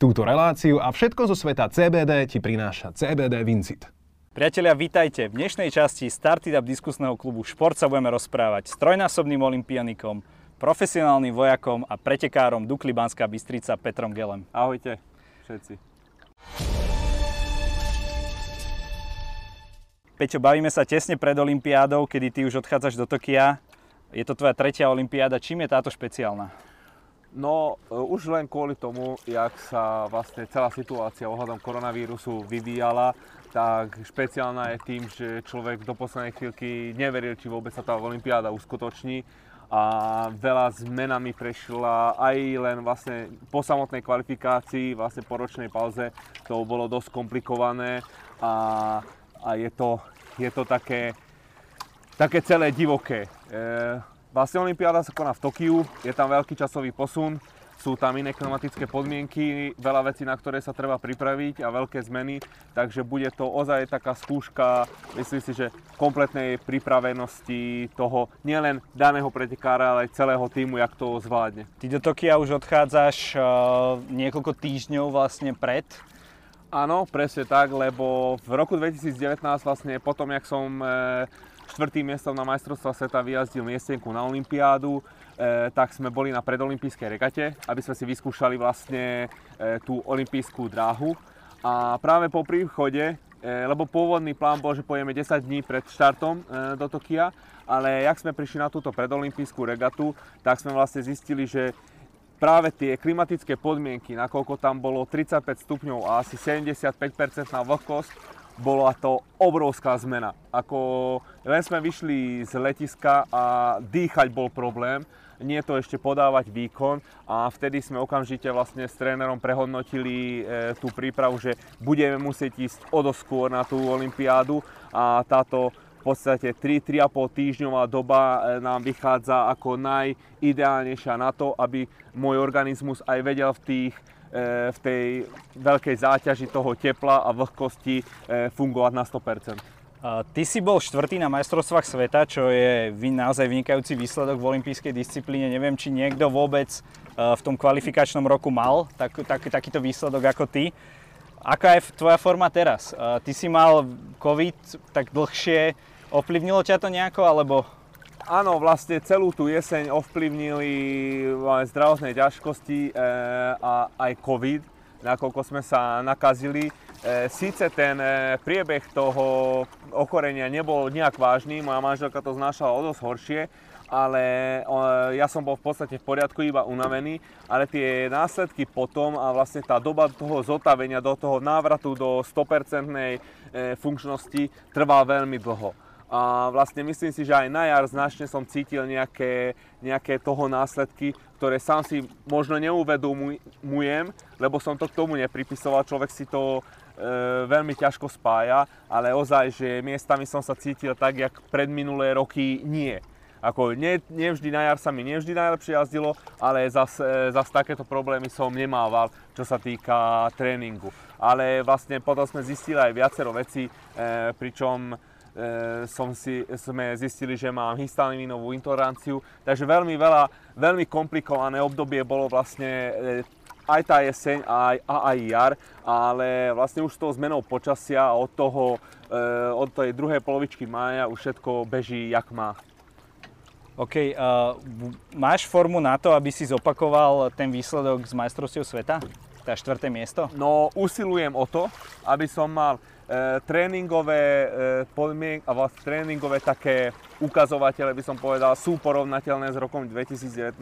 Túto reláciu a všetko zo sveta CBD ti prináša CBD Vincit. Priatelia, vítajte. V dnešnej časti Started Up diskusného klubu Šport sa budeme rozprávať s trojnásobným olimpianikom, profesionálnym vojakom a pretekárom Dukli Banská Bystrica Petrom Gelem. Ahojte všetci. Peťo, bavíme sa tesne pred Olympiádou, kedy ty už odchádzaš do Tokia. Je to tvoja tretia Olympiáda. Čím je táto špeciálna? No, e, už len kvôli tomu, jak sa vlastne celá situácia ohľadom koronavírusu vyvíjala, tak špeciálna je tým, že človek do poslednej chvíľky neveril, či vôbec sa tá Olympiáda uskutoční a veľa zmenami prešla aj len vlastne po samotnej kvalifikácii, vlastne po ročnej pauze to bolo dosť komplikované a, a je, to, je to také, také celé divoké. E, Vlastne Olympiáda sa koná v Tokiu, je tam veľký časový posun, sú tam iné klimatické podmienky, veľa vecí, na ktoré sa treba pripraviť a veľké zmeny, takže bude to ozaj taká skúška, myslím si, že kompletnej pripravenosti toho nielen daného pretekára, ale aj celého týmu, jak to zvládne. Ty do Tokia už odchádzaš uh, niekoľko týždňov vlastne pred Áno, presne tak, lebo v roku 2019 vlastne potom, jak som e, štvrtým miestom na majstrovstva sveta vyjazdil miestenku na Olympiádu, e, tak sme boli na predolimpijskej regate, aby sme si vyskúšali vlastne e, tú olympijskú dráhu. A práve po príchode, e, lebo pôvodný plán bol, že pojeme 10 dní pred štartom e, do Tokia, ale jak sme prišli na túto predolimpijskú regatu, tak sme vlastne zistili, že práve tie klimatické podmienky, nakoľko tam bolo 35 stupňov a asi 75% na vlhkosť, bola to obrovská zmena. Ako len sme vyšli z letiska a dýchať bol problém, nie to ešte podávať výkon a vtedy sme okamžite vlastne s trénerom prehodnotili e, tú prípravu, že budeme musieť ísť odoskôr na tú olympiádu a táto v podstate 3-3,5 týždňová doba e, nám vychádza ako najideálnejšia na to, aby môj organizmus aj vedel v tých v tej veľkej záťaži toho tepla a vlhkosti e, fungovať na 100%. Ty si bol štvrtý na majstrovstvách sveta, čo je naozaj vynikajúci výsledok v olympijskej disciplíne. Neviem, či niekto vôbec e, v tom kvalifikačnom roku mal tak, tak, takýto výsledok ako ty. Aká je tvoja forma teraz? Ty si mal COVID tak dlhšie, ovplyvnilo ťa to nejako, alebo Áno, vlastne celú tú jeseň ovplyvnili zdravotné ťažkosti e, a aj COVID, nakoľko sme sa nakazili. E, Sice ten e, priebeh toho ochorenia nebol nejak vážny, moja manželka to znášala o dosť horšie, ale ja som bol v podstate v poriadku, iba unavený, ale tie následky potom a vlastne tá doba toho zotavenia, do toho návratu do 100% funkčnosti trvá veľmi dlho. A vlastne myslím si, že aj na jar značne som cítil nejaké, nejaké toho následky, ktoré sám si možno neuvedomujem, lebo som to k tomu nepripisoval. Človek si to e, veľmi ťažko spája, ale ozaj, že miestami som sa cítil tak, jak pred minulé roky nie. Ako nie, nevždy na jar sa mi nevždy najlepšie jazdilo, ale zase zas takéto problémy som nemával, čo sa týka tréningu. Ale vlastne potom sme zistili aj viacero vecí, e, pričom som si, sme zistili, že mám histaminovú intoleranciu, takže veľmi veľa, veľmi komplikované obdobie bolo vlastne e, aj tá jeseň aj, a aj jar, ale vlastne už s tou zmenou počasia od toho, e, od tej druhej polovičky mája už všetko beží jak má. OK, uh, máš formu na to, aby si zopakoval ten výsledok z majstrovstiev sveta? Tá štvrté miesto? No, usilujem o to, aby som mal E, tréningové e, podmienky a vlastne tréningové také ukazovatele, by som povedal, sú porovnateľné s rokom 2019,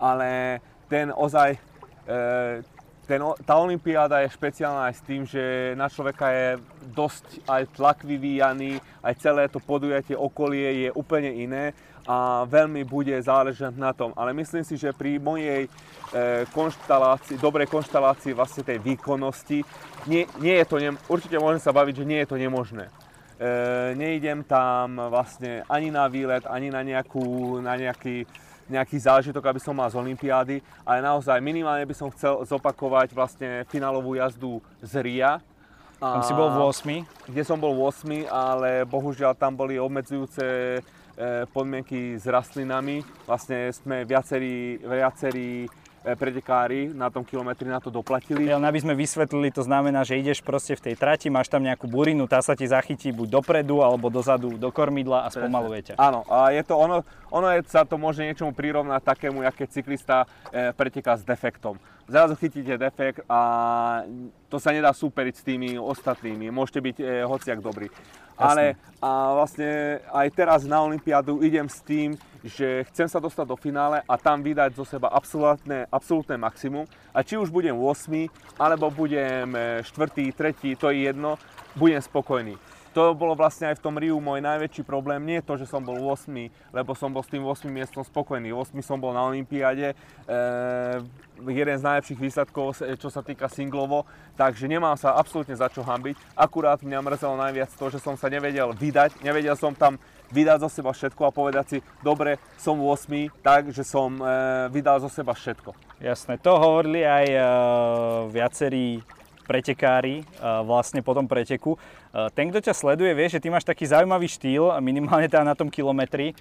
ale ten ozaj, e, ten, tá Olympiáda je špeciálna aj s tým, že na človeka je dosť aj tlak vyvíjaný, aj celé to podujatie okolie je úplne iné a veľmi bude záležať na tom. Ale myslím si, že pri mojej e, konštalácii, dobrej konštalácii vlastne tej výkonnosti, nie, nie je to, ne, určite môžem sa baviť, že nie je to nemožné. E, neidem tam vlastne ani na výlet, ani na, nejakú, na nejaký, nejaký zážitok, aby som mal z Olympiády, ale naozaj minimálne by som chcel zopakovať vlastne finálovú jazdu z Ria, tam si bol v 8. Kde som bol v 8, ale bohužiaľ tam boli obmedzujúce podmienky s rastlinami. Vlastne sme viacerí, viacerí e, pretekári na tom kilometri na to doplatili. Len aby sme vysvetlili, to znamená, že ideš proste v tej trati, máš tam nejakú burinu, tá sa ti zachytí buď dopredu alebo dozadu do kormidla a spomaluje ťa. Áno, a je to ono, ono je, sa to môže niečomu prirovnať takému, keď cyklista e, preteká s defektom. Zrazu chytíte defekt a to sa nedá superiť s tými ostatnými, môžete byť e, hociak dobrý. Ale a vlastne aj teraz na Olympiádu idem s tým, že chcem sa dostať do finále a tam vydať zo seba absolútne, absolútne maximum. A či už budem 8, alebo budem 4, 3, to je jedno, budem spokojný to bolo vlastne aj v tom Riu môj najväčší problém. Nie to, že som bol 8, lebo som bol s tým 8 miestom spokojný. 8 som bol na Olympiáde, e, jeden z najlepších výsledkov, čo sa týka singlovo, takže nemám sa absolútne za čo hambiť. Akurát mňa mrzelo najviac to, že som sa nevedel vydať, nevedel som tam vydať zo seba všetko a povedať si, dobre, som 8, tak, že som e, vydal zo seba všetko. Jasné, to hovorili aj e, viacerí pretekári vlastne po tom preteku. Ten, kto ťa sleduje, vie, že ty máš taký zaujímavý štýl, minimálne teda na tom kilometri,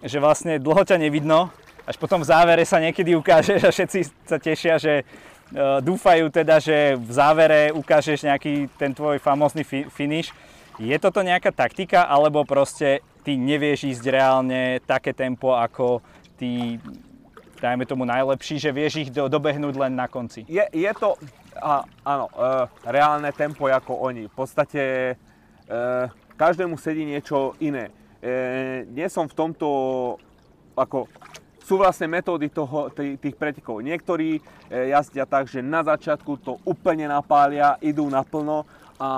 že vlastne dlho ťa nevidno, až potom v závere sa niekedy ukáže a všetci sa tešia, že dúfajú teda, že v závere ukážeš nejaký ten tvoj famózny finish. Je toto nejaká taktika, alebo proste ty nevieš ísť reálne také tempo, ako tí, dajme tomu, najlepší, že vieš ich do, dobehnúť len na konci? Je, je to, a, áno, e, reálne tempo ako oni. V podstate e, každému sedí niečo iné. E, nie som v tomto, ako sú vlastne metódy toho, tých, tých pretekov. Niektorí e, jazdia tak, že na začiatku to úplne napália, idú naplno a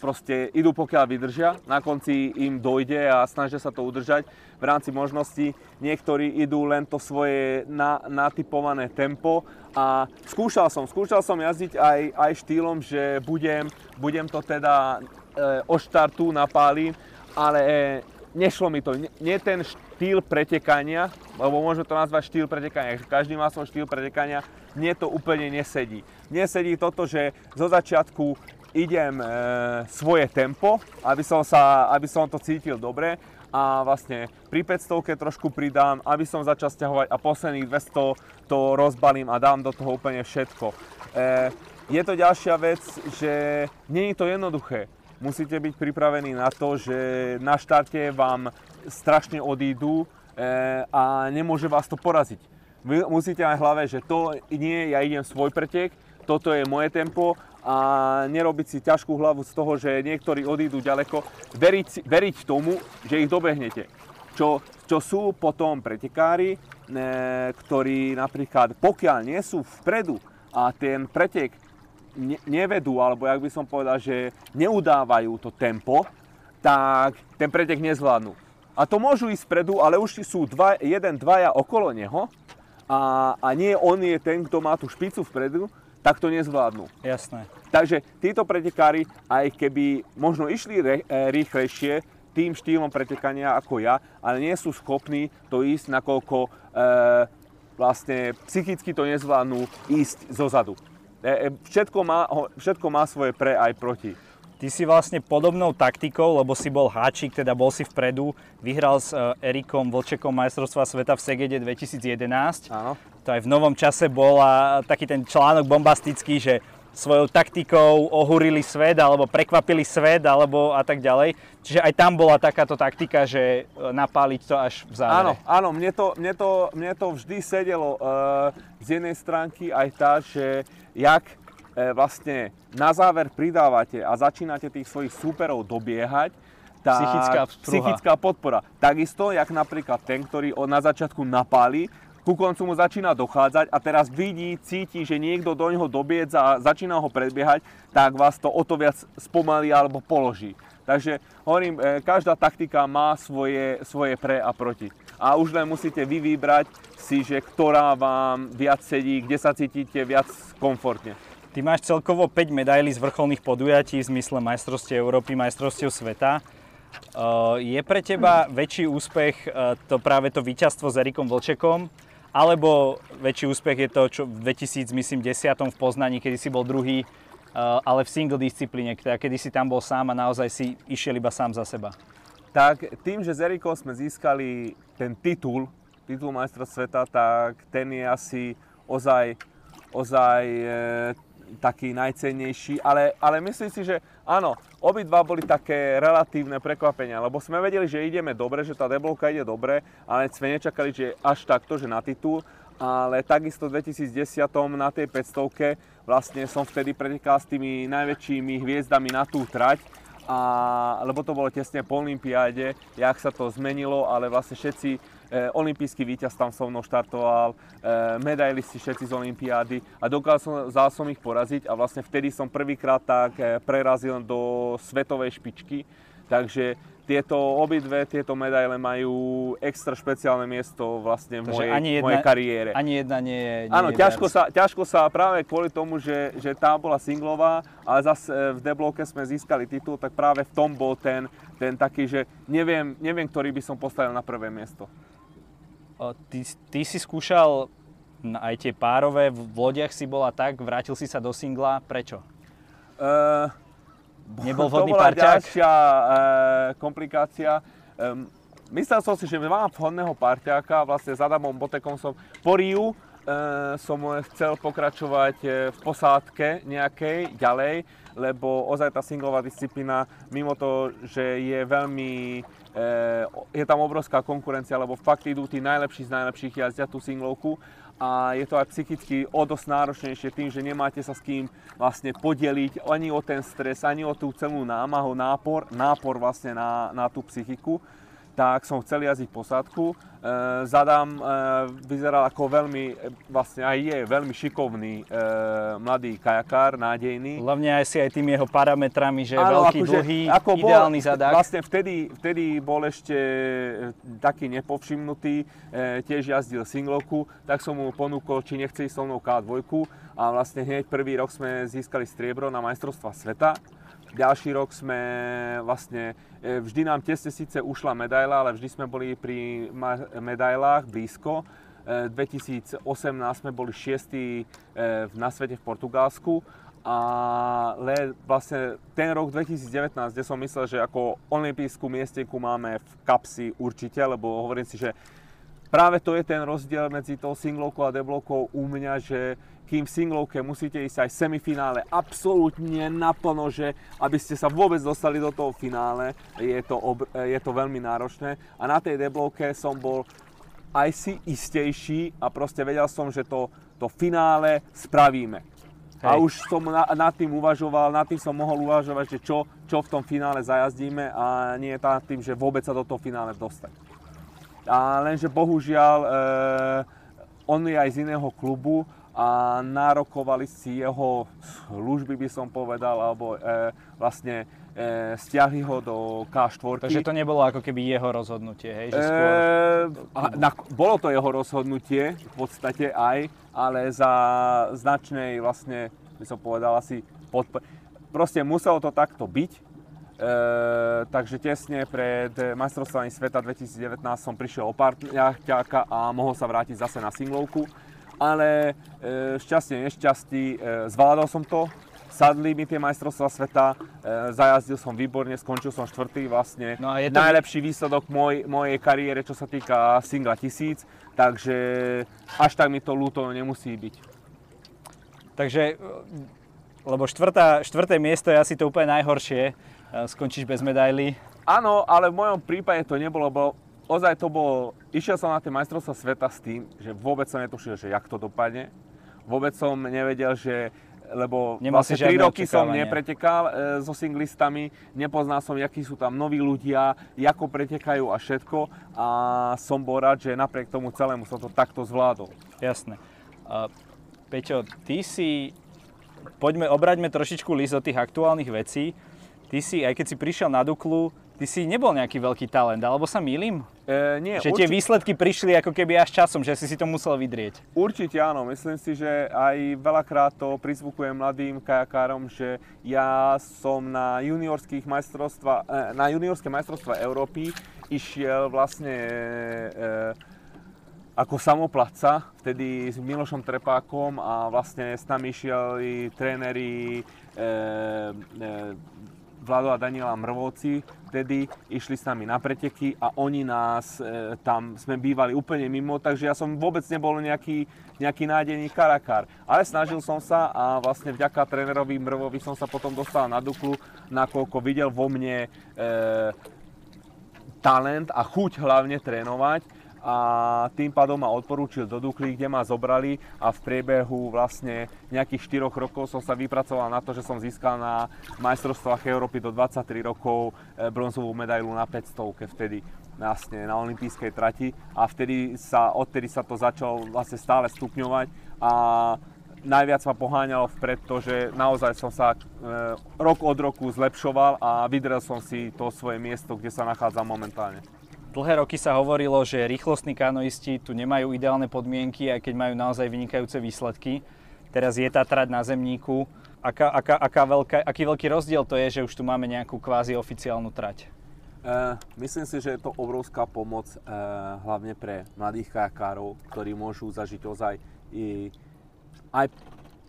proste idú pokiaľ vydržia, na konci im dojde a snažia sa to udržať v rámci možností. Niektorí idú len to svoje na, natypované tempo a skúšal som, skúšal som jazdiť aj, aj štýlom, že budem, budem to teda e, od štartu napálim, ale e, nešlo mi to. Nie ten štýl pretekania, lebo môžeme to nazvať štýl pretekania, každý má svoj štýl pretekania, mne to úplne nesedí. Nesedí toto, že zo začiatku idem e, svoje tempo, aby som, sa, aby som to cítil dobre a vlastne pri 500 trošku pridám, aby som začal stiahovať a posledných 200 to rozbalím a dám do toho úplne všetko. E, je to ďalšia vec, že nie je to jednoduché. Musíte byť pripravení na to, že na štarte vám strašne odídu e, a nemôže vás to poraziť. Vy musíte aj hlave, že to nie, ja idem svoj pretek, toto je moje tempo a nerobiť si ťažkú hlavu z toho, že niektorí odídu ďaleko, veriť, veriť tomu, že ich dobehnete. Čo, čo sú potom pretekári, e, ktorí napríklad pokiaľ nie sú vpredu a ten pretek ne, nevedú, alebo jak by som povedal, že neudávajú to tempo, tak ten pretek nezvládnu. A to môžu ísť vpredu, ale už sú dva, jeden, dvaja okolo neho a, a nie on je ten, kto má tú špicu vpredu, tak to nezvládnu. Jasné. Takže títo pretekári, aj keby možno išli re, e, rýchlejšie, tým štýlom pretekania ako ja, ale nie sú schopní to ísť, nakoľko e, vlastne psychicky to nezvládnu ísť zozadu. E, e, všetko, má, všetko má svoje pre aj proti. Ty si vlastne podobnou taktikou, lebo si bol háčik, teda bol si vpredu, vyhral s e, Erikom Vlčekom majstrovstva sveta v Segede 2011. Áno. To aj v novom čase bol taký ten článok bombastický, že svojou taktikou ohúrili svet, alebo prekvapili svet, alebo a tak ďalej. Čiže aj tam bola takáto taktika, že e, napáliť to až v závere. Áno, áno, mne to, mne to, mne to vždy sedelo uh, z jednej stránky aj tá, že jak E, vlastne na záver pridávate a začínate tých svojich súperov dobiehať, tak psychická, psychická podpora. Takisto, jak napríklad ten, ktorý na začiatku napáli, ku koncu mu začína dochádzať a teraz vidí, cíti, že niekto do neho dobiedza a začína ho predbiehať, tak vás to o to viac spomalí alebo položí. Takže hovorím, e, každá taktika má svoje, svoje pre a proti. A už len musíte vy vybrať si, že ktorá vám viac sedí, kde sa cítite viac komfortne. Ty máš celkovo 5 medailí z vrcholných podujatí v zmysle majstrovstiev Európy, majstrovstiev sveta. Je pre teba väčší úspech e, to práve to víťazstvo s Erikom Vlčekom, alebo väčší úspech je to, čo v 2010 v Poznaní, kedy si bol druhý, e, ale v single disciplíne, teda kedy si tam bol sám a naozaj si išiel iba sám za seba? Tak tým, že s Erikom sme získali ten titul, titul majstra sveta, tak ten je asi ozaj, ozaj taký najcennejší, ale, ale myslím si, že áno, obidva boli také relatívne prekvapenia, lebo sme vedeli, že ideme dobre, že tá deblovka ide dobre, ale sme nečakali, že až takto, že na titul, ale takisto v 2010 na tej 500 vlastne som vtedy pretekal s tými najväčšími hviezdami na tú trať, a, lebo to bolo tesne po Olympiáde, jak sa to zmenilo, ale vlastne všetci olimpijský víťaz tam so mnou štartoval, e, medailisti všetci z Olympiády a dokázal som, som ich poraziť a vlastne vtedy som prvýkrát tak e, prerazil do svetovej špičky. Takže tieto obidve tieto medaile majú extra špeciálne miesto vlastne v mojej, ani jedna, mojej kariére. Ani jedna nie je nie Áno, je ťažko sa, ťažko sa práve kvôli tomu, že, že tá bola singlová, ale zase v debloke sme získali titul, tak práve v tom bol ten, ten taký, že neviem, neviem, ktorý by som postavil na prvé miesto. Ty, ty si skúšal aj tie párové, v lodiach si bola tak, vrátil si sa do singla, prečo? Uh, Nebol to vhodný bola parťák? ďalšia uh, komplikácia. Um, myslel som si, že mám vhodného parťáka, vlastne s Adamom Botekom som po Riu, som chcel pokračovať eh, v posádke nejakej ďalej, lebo ozaj tá singlová disciplína, mimo to, že je veľmi, je tam obrovská konkurencia, lebo fakt idú tí najlepší z najlepších jazdia tú singlovku a je to aj psychicky o dosť náročnejšie tým, že nemáte sa s kým vlastne podeliť ani o ten stres, ani o tú celú námahu, nápor, nápor vlastne na, na tú psychiku tak som chcel jazdiť posádku. E, Zadam e, vyzeral ako veľmi, e, vlastne aj je veľmi šikovný e, mladý kajakár, nádejný. Hlavne aj si aj tým jeho parametrami, že je veľký, akože- dlhý, ako bol- ideálny zadák. Vlastne vtedy, vtedy bol ešte e, taký nepovšimnutý, e, tiež jazdil singlovku, tak som mu ponúkol, či nechce ísť so mnou K2 a vlastne hneď prvý rok sme získali striebro na majstrovstva sveta. Ďalší rok sme vlastne, e, vždy nám tesne síce ušla medaila, ale vždy sme boli pri medailách blízko. E, 2018 sme boli šiestí e, na svete v Portugalsku ale vlastne ten rok 2019, kde som myslel, že ako olympijskú miestenku máme v kapsi určite, lebo hovorím si, že práve to je ten rozdiel medzi tou singlovkou a deblovkou u mňa, že kým v singlovke musíte ísť aj v semifinále absolútne naplno, že aby ste sa vôbec dostali do toho finále, je to, obr- je to veľmi náročné. A na tej deblovke som bol aj si istejší a proste vedel som, že to, to finále spravíme. A Hej. už som na, nad tým uvažoval, nad tým som mohol uvažovať, že čo, čo v tom finále zajazdíme a nie nad tým, že vôbec sa do toho finále dostať. A lenže bohužiaľ, e, on je aj z iného klubu a nárokovali si jeho služby, by som povedal, alebo e, vlastne e, stiahli ho do K4. Takže to nebolo ako keby jeho rozhodnutie, hej? Že skôr... Ehm, a, na, bolo to jeho rozhodnutie v podstate aj, ale za značnej vlastne, by som povedal asi podpor. Proste muselo to takto byť. E, takže tesne pred majstrovstvami sveta 2019 som prišiel o parťáka a mohol sa vrátiť zase na singlovku. Ale e, šťastie, nešťastí, e, zvládol som to, sadli mi tie majstrovstvá sveta, e, zajazdil som výborne, skončil som štvrtý vlastne. No a je to- Najlepší výsledok moj, mojej kariére, čo sa týka singla 1000, takže až tak mi to ľúto nemusí byť. Takže, lebo štvrtá, štvrté miesto je asi to úplne najhoršie, e, skončíš bez medaily. Áno, ale v mojom prípade to nebolo, lebo ozaj to bolo, išiel som na tie majstrovstvá sveta s tým, že vôbec som netušil, že jak to dopadne. Vôbec som nevedel, že lebo Nemal vlastne 3 žiadne roky som nepretekal e, so singlistami, nepoznal som, akí sú tam noví ľudia, ako pretekajú a všetko a som bol rád, že napriek tomu celému som to takto zvládol. Jasné. Uh, Peťo, ty si, poďme, obraťme trošičku list od tých aktuálnych vecí. Ty si, aj keď si prišiel na Duklu, ty si nebol nejaký veľký talent, alebo sa mýlim? E, nie, Že tie výsledky prišli ako keby až časom, že si si to musel vydrieť. Určite áno, myslím si, že aj veľakrát to prizvukujem mladým kajakárom, že ja som na juniorských majstrovstva, eh, na juniorské majstrovstva Európy išiel vlastne eh, ako samoplatca, vtedy s Milošom Trepákom a vlastne s nami išiel i tréneri eh, eh, Vlado a Daniela Mrvovci, vtedy išli s nami na preteky a oni nás e, tam, sme bývali úplne mimo, takže ja som vôbec nebol nejaký, nejaký nádejný karakár. Ale snažil som sa a vlastne vďaka trénerovi Mrvovi som sa potom dostal na Duklu, nakoľko videl vo mne e, talent a chuť hlavne trénovať a tým pádom ma odporúčil do Dukly, kde ma zobrali a v priebehu vlastne nejakých 4 rokov som sa vypracoval na to, že som získal na majstrovstvách Európy do 23 rokov e, bronzovú medailu na 500 vtedy vlastne na olympijskej trati a vtedy sa, odtedy sa to začalo vlastne stále stupňovať a najviac ma poháňalo vpred to, že naozaj som sa e, rok od roku zlepšoval a vydrel som si to svoje miesto, kde sa nachádzam momentálne. Dlhé roky sa hovorilo, že rýchlostní kanoisti tu nemajú ideálne podmienky, aj keď majú naozaj vynikajúce výsledky. Teraz je tá trať na zemníku. Aká, aká, aká veľká, aký veľký rozdiel to je, že už tu máme nejakú kvázi oficiálnu trať? Uh, myslím si, že je to obrovská pomoc uh, hlavne pre mladých kajakárov, ktorí môžu zažiť ozaj i aj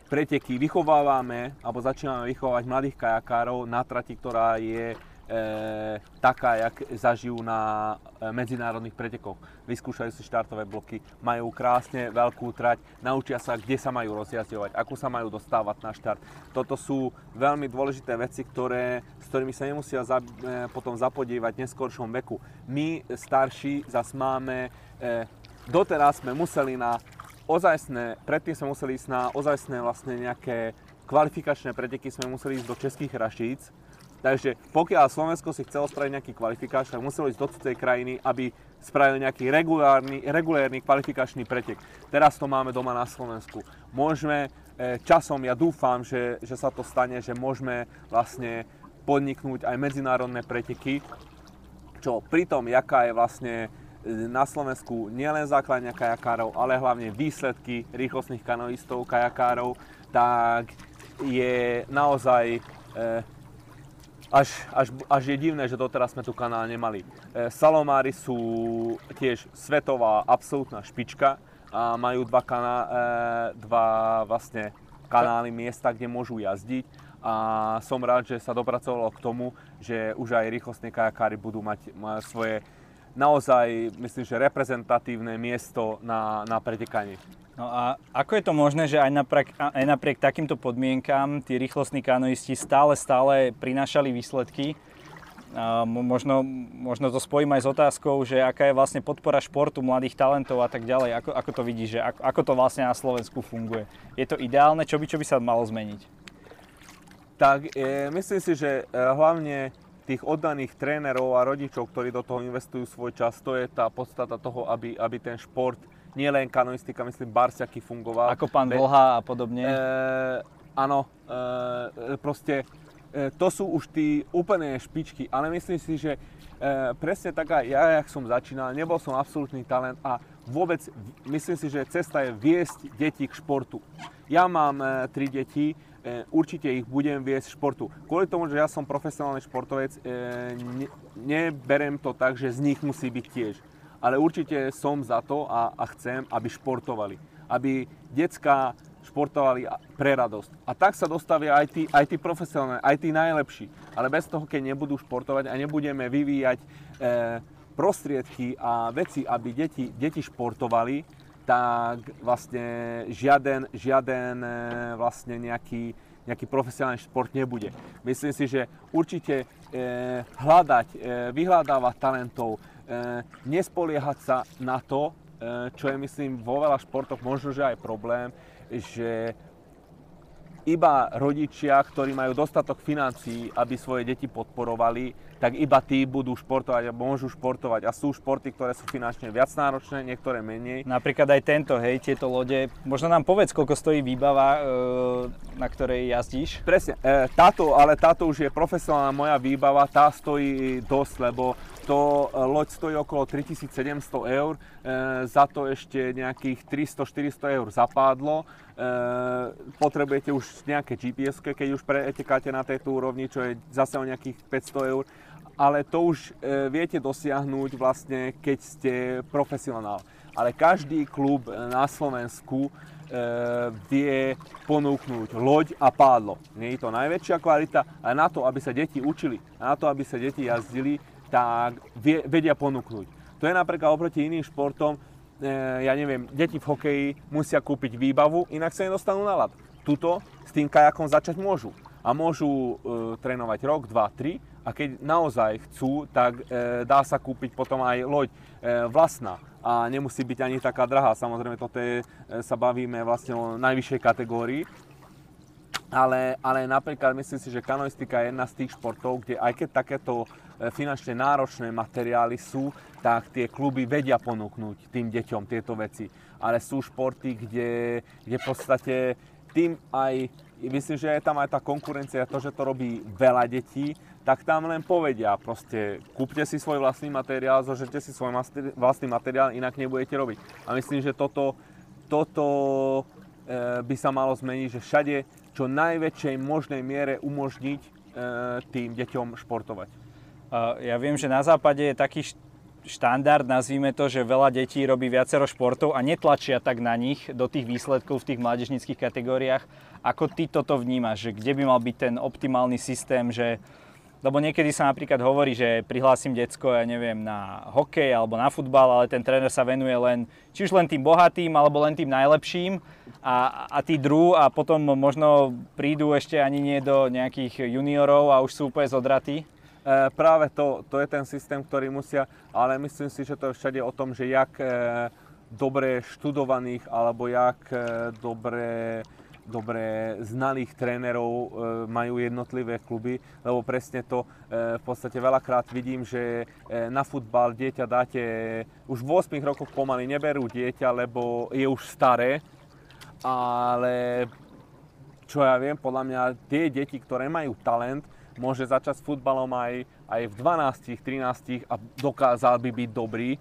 preteky. Vychovávame, alebo začíname vychovávať mladých kajakárov na trati, ktorá je e, taká, jak zažijú na e, medzinárodných pretekoch. Vyskúšajú si štartové bloky, majú krásne veľkú trať, naučia sa, kde sa majú rozjazdovať, ako sa majú dostávať na štart. Toto sú veľmi dôležité veci, ktoré, s ktorými sa nemusia za, e, potom zapodievať v neskoršom veku. My, starší, zas máme, e, doteraz sme museli na ozajstné, predtým sme museli ísť na ozajstné vlastne nejaké kvalifikačné preteky, sme museli ísť do Českých Rašíc, Takže pokiaľ Slovensko si chcelo spraviť nejaký kvalifikač, tak muselo ísť do cudzej krajiny, aby spravili nejaký regulárny, regulérny kvalifikačný pretek. Teraz to máme doma na Slovensku. Môžeme e, časom, ja dúfam, že, že sa to stane, že môžeme vlastne podniknúť aj medzinárodné preteky, čo pri tom, jaká je vlastne e, na Slovensku nielen základňa kajakárov, ale hlavne výsledky rýchlostných kanoistov, kajakárov, tak je naozaj e, až, až, až je divné, že doteraz sme tu kanál nemali. E, Salomári sú tiež svetová absolútna špička a majú dva, kaná, e, dva vlastne kanály, miesta, kde môžu jazdiť a som rád, že sa dopracovalo k tomu, že už aj rýchlostní kajakári budú mať, svoje naozaj, myslím, že reprezentatívne miesto na, na pretekanie. No a ako je to možné, že aj napriek, aj napriek takýmto podmienkám tí rýchlostní kanoisti stále, stále prinášali výsledky? A možno, možno to spojím aj s otázkou, že aká je vlastne podpora športu, mladých talentov a tak ďalej. Ako, ako to vidíš, že ako, ako to vlastne na Slovensku funguje? Je to ideálne? Čo by, čo by sa malo zmeniť? Tak e, myslím si, že e, hlavne tých oddaných trénerov a rodičov, ktorí do toho investujú svoj čas, to je tá podstata toho, aby, aby ten šport nie len kanoistika, myslím, Barsiaky fungoval. Ako pán Vlha a podobne. E, áno, e, proste e, to sú už tí úplné špičky, ale myslím si, že e, presne tak aj ja, jak som začínal, nebol som absolútny talent a vôbec myslím si, že cesta je viesť deti k športu. Ja mám e, tri deti, e, určite ich budem viesť športu. Kvôli tomu, že ja som profesionálny športovec, e, ne, neberem to tak, že z nich musí byť tiež ale určite som za to a, a chcem, aby športovali. Aby decka športovali pre radosť. A tak sa dostavia aj tí, aj tí profesionálni, aj tí najlepší. Ale bez toho, keď nebudú športovať a nebudeme vyvíjať e, prostriedky a veci, aby deti, deti športovali, tak vlastne žiaden, žiaden e, vlastne nejaký, nejaký profesionálny šport nebude. Myslím si, že určite e, hľadať, e, vyhľadávať talentov, nespoliehať sa na to, e, čo je myslím vo veľa športoch možno, že aj problém, že iba rodičia, ktorí majú dostatok financií, aby svoje deti podporovali, tak iba tí budú športovať a môžu športovať. A sú športy, ktoré sú finančne viac náročné, niektoré menej. Napríklad aj tento, hej, tieto lode. Možno nám povedz, koľko stojí výbava, e, na ktorej jazdíš? Presne, táto, ale táto už je profesionálna moja výbava, tá stojí dosť, lebo to e, loď stojí okolo 3700 eur, e, za to ešte nejakých 300-400 eur zapádlo. E, potrebujete už nejaké gps keď už pretekáte na tejto úrovni, čo je zase o nejakých 500 eur, ale to už e, viete dosiahnuť vlastne, keď ste profesionál. Ale každý klub na Slovensku vie ponúknuť loď a pádlo. Nie je to najväčšia kvalita, ale na to, aby sa deti učili, na to, aby sa deti jazdili, tak vie, vedia ponúknuť. To je napríklad oproti iným športom, e, ja neviem, deti v hokeji musia kúpiť výbavu, inak sa nedostanú na ľad. Tuto s tým kajakom začať môžu. A môžu e, trénovať rok, dva, tri a keď naozaj chcú, tak e, dá sa kúpiť potom aj loď e, vlastná a nemusí byť ani taká drahá. Samozrejme, toto je, e, sa bavíme vlastne o najvyššej kategórii. Ale, ale napríklad myslím si, že kanoistika je jedna z tých športov, kde aj keď takéto finančne náročné materiály sú, tak tie kluby vedia ponúknuť tým deťom tieto veci. Ale sú športy, kde, kde v podstate tým aj, myslím, že je tam aj tá konkurencia, to, že to robí veľa detí, tak tam len povedia proste, kúpte si svoj vlastný materiál, zožete si svoj vlastný materiál, inak nebudete robiť. A myslím, že toto, toto e, by sa malo zmeniť, že všade čo najväčšej možnej miere umožniť e, tým deťom športovať. Ja viem, že na západe je taký štandard, nazvime to, že veľa detí robí viacero športov a netlačia tak na nich do tých výsledkov v tých mládežnických kategóriách. Ako ty toto vnímaš, že kde by mal byť ten optimálny systém, že lebo niekedy sa napríklad hovorí, že prihlásim decko, ja neviem, na hokej alebo na futbal, ale ten tréner sa venuje len, či už len tým bohatým, alebo len tým najlepším a, a tí dru a potom možno prídu ešte ani nie do nejakých juniorov a už sú úplne zodratí. E, práve to, to je ten systém, ktorý musia, ale myslím si, že to je všade o tom, že jak e, dobre študovaných alebo jak e, dobre dobre znalých trénerov e, majú jednotlivé kluby, lebo presne to e, v podstate veľakrát vidím, že e, na futbal dieťa dáte, už v 8 rokoch pomaly neberú dieťa, lebo je už staré, ale čo ja viem, podľa mňa tie deti, ktoré majú talent, môže začať s futbalom aj, aj v 12, 13 a dokázal by byť dobrý,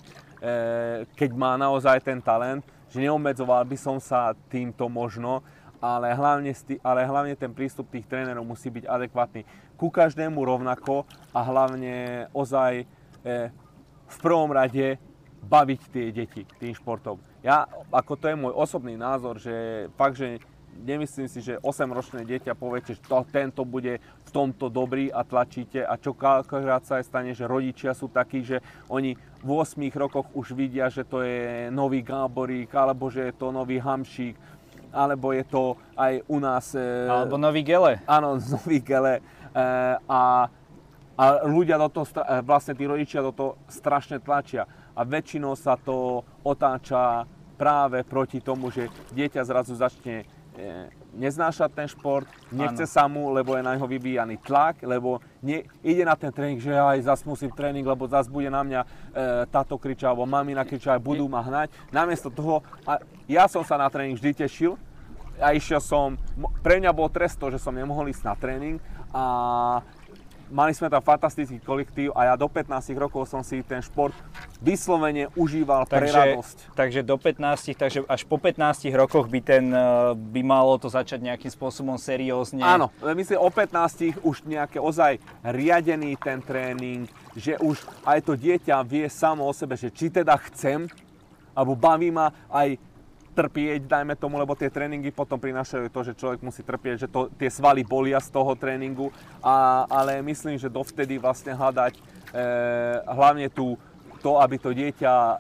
keď má naozaj ten talent, že neobmedzoval by som sa týmto možno, ale hlavne, ale hlavne ten prístup tých trénerov musí byť adekvátny ku každému rovnako a hlavne ozaj e, v prvom rade baviť tie deti tým športom. Ja, ako to je môj osobný názor, že fakt, že nemyslím si, že 8-ročné dieťa poviete, že to, tento bude v tomto dobrý a tlačíte a čo každá sa aj stane, že rodičia sú takí, že oni v 8 rokoch už vidia, že to je nový Gáborík alebo že je to nový Hamšík alebo je to aj u nás... E, alebo Nový Gele. Áno, Nový Gele. E, a, a ľudia do toho, e, vlastne tí rodičia do toho strašne tlačia. A väčšinou sa to otáča práve proti tomu, že dieťa zrazu začne neznášať ten šport, nechce ano. sa mu, lebo je na neho vyvíjaný tlak, lebo nie, ide na ten tréning, že aj zas musím tréning, lebo zas bude na mňa e, táto kriča, alebo mamina kriča, budú ma hnať. Namiesto toho, a ja som sa na tréning vždy tešil, a išiel som, pre mňa bol trest to, že som nemohol ísť na tréning a mali sme tam fantastický kolektív a ja do 15 rokov som si ten šport vyslovene užíval pre takže, radosť. Takže do 15, takže až po 15 rokoch by ten, eh, by malo to začať nejakým spôsobom seriózne? Áno, myslím o 15 už nejaké ozaj riadený ten tréning, že už aj to dieťa vie samo o sebe, že či teda chcem, alebo baví ma aj trpieť, dajme tomu, lebo tie tréningy potom prinášajú to, že človek musí trpieť, že to, tie svaly bolia z toho tréningu, a, ale myslím, že dovtedy vlastne hľadať e, hlavne tú, to, aby to dieťa e,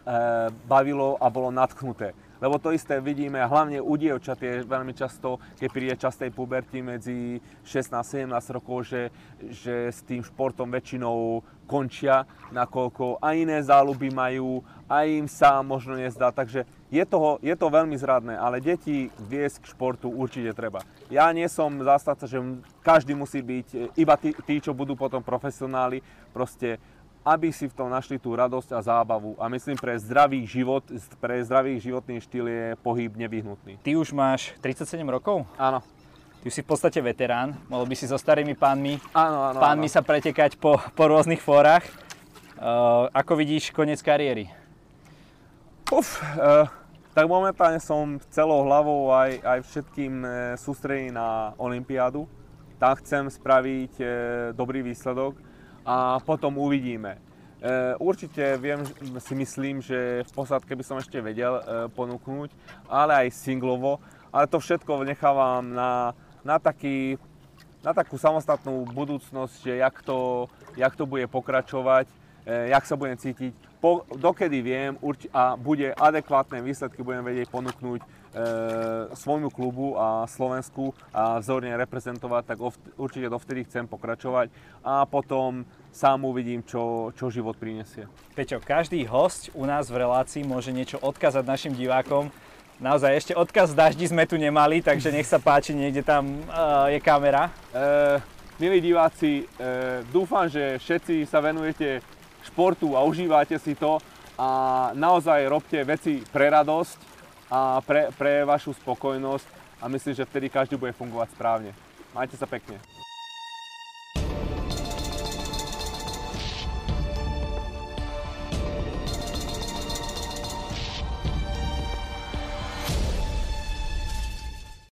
bavilo a bolo natchnuté. Lebo to isté vidíme hlavne u dievčat je veľmi často, keď príde častej puberty medzi 16-17 rokov, že, že s tým športom väčšinou končia, nakoľko aj iné záľuby majú, aj im sa možno nezdá. Takže je, toho, je to veľmi zradné, ale deti viesť k športu určite treba. Ja nie som zástavca, že každý musí byť, iba tí, tí čo budú potom profesionáli, proste aby si v tom našli tú radosť a zábavu. A myslím, pre zdravý život, pre zdravý životný štýl je pohyb nevyhnutný. Ty už máš 37 rokov? Áno. Ty si v podstate veterán, mohol by si so starými pánmi, áno, áno, pánmi áno. sa pretekať po, po rôznych fórach. Uh, ako vidíš koniec kariéry? Uf, uh, tak momentálne som celou hlavou aj, aj všetkým uh, sústredený na Olympiádu. Tam chcem spraviť uh, dobrý výsledok a potom uvidíme. E, určite viem, si myslím, že v posádke by som ešte vedel e, ponúknuť, ale aj singlovo, ale to všetko nechávam na, na, taký, na takú samostatnú budúcnosť, že jak to, jak to bude pokračovať, e, jak sa budem cítiť. Po, dokedy viem urči, a bude adekvátne výsledky, budem vedieť ponúknuť e, svojmu klubu a Slovensku a vzorne reprezentovať, tak ov, určite dovtedy chcem pokračovať a potom sám uvidím, čo, čo život prinesie. Peťo, každý host u nás v relácii môže niečo odkázať našim divákom. Naozaj ešte odkaz z daždi sme tu nemali, takže nech sa páči, niekde tam uh, je kamera. E, milí diváci, e, dúfam, že všetci sa venujete športu a užívate si to a naozaj robte veci pre radosť a pre, pre vašu spokojnosť a myslím, že vtedy každý bude fungovať správne. Majte sa pekne.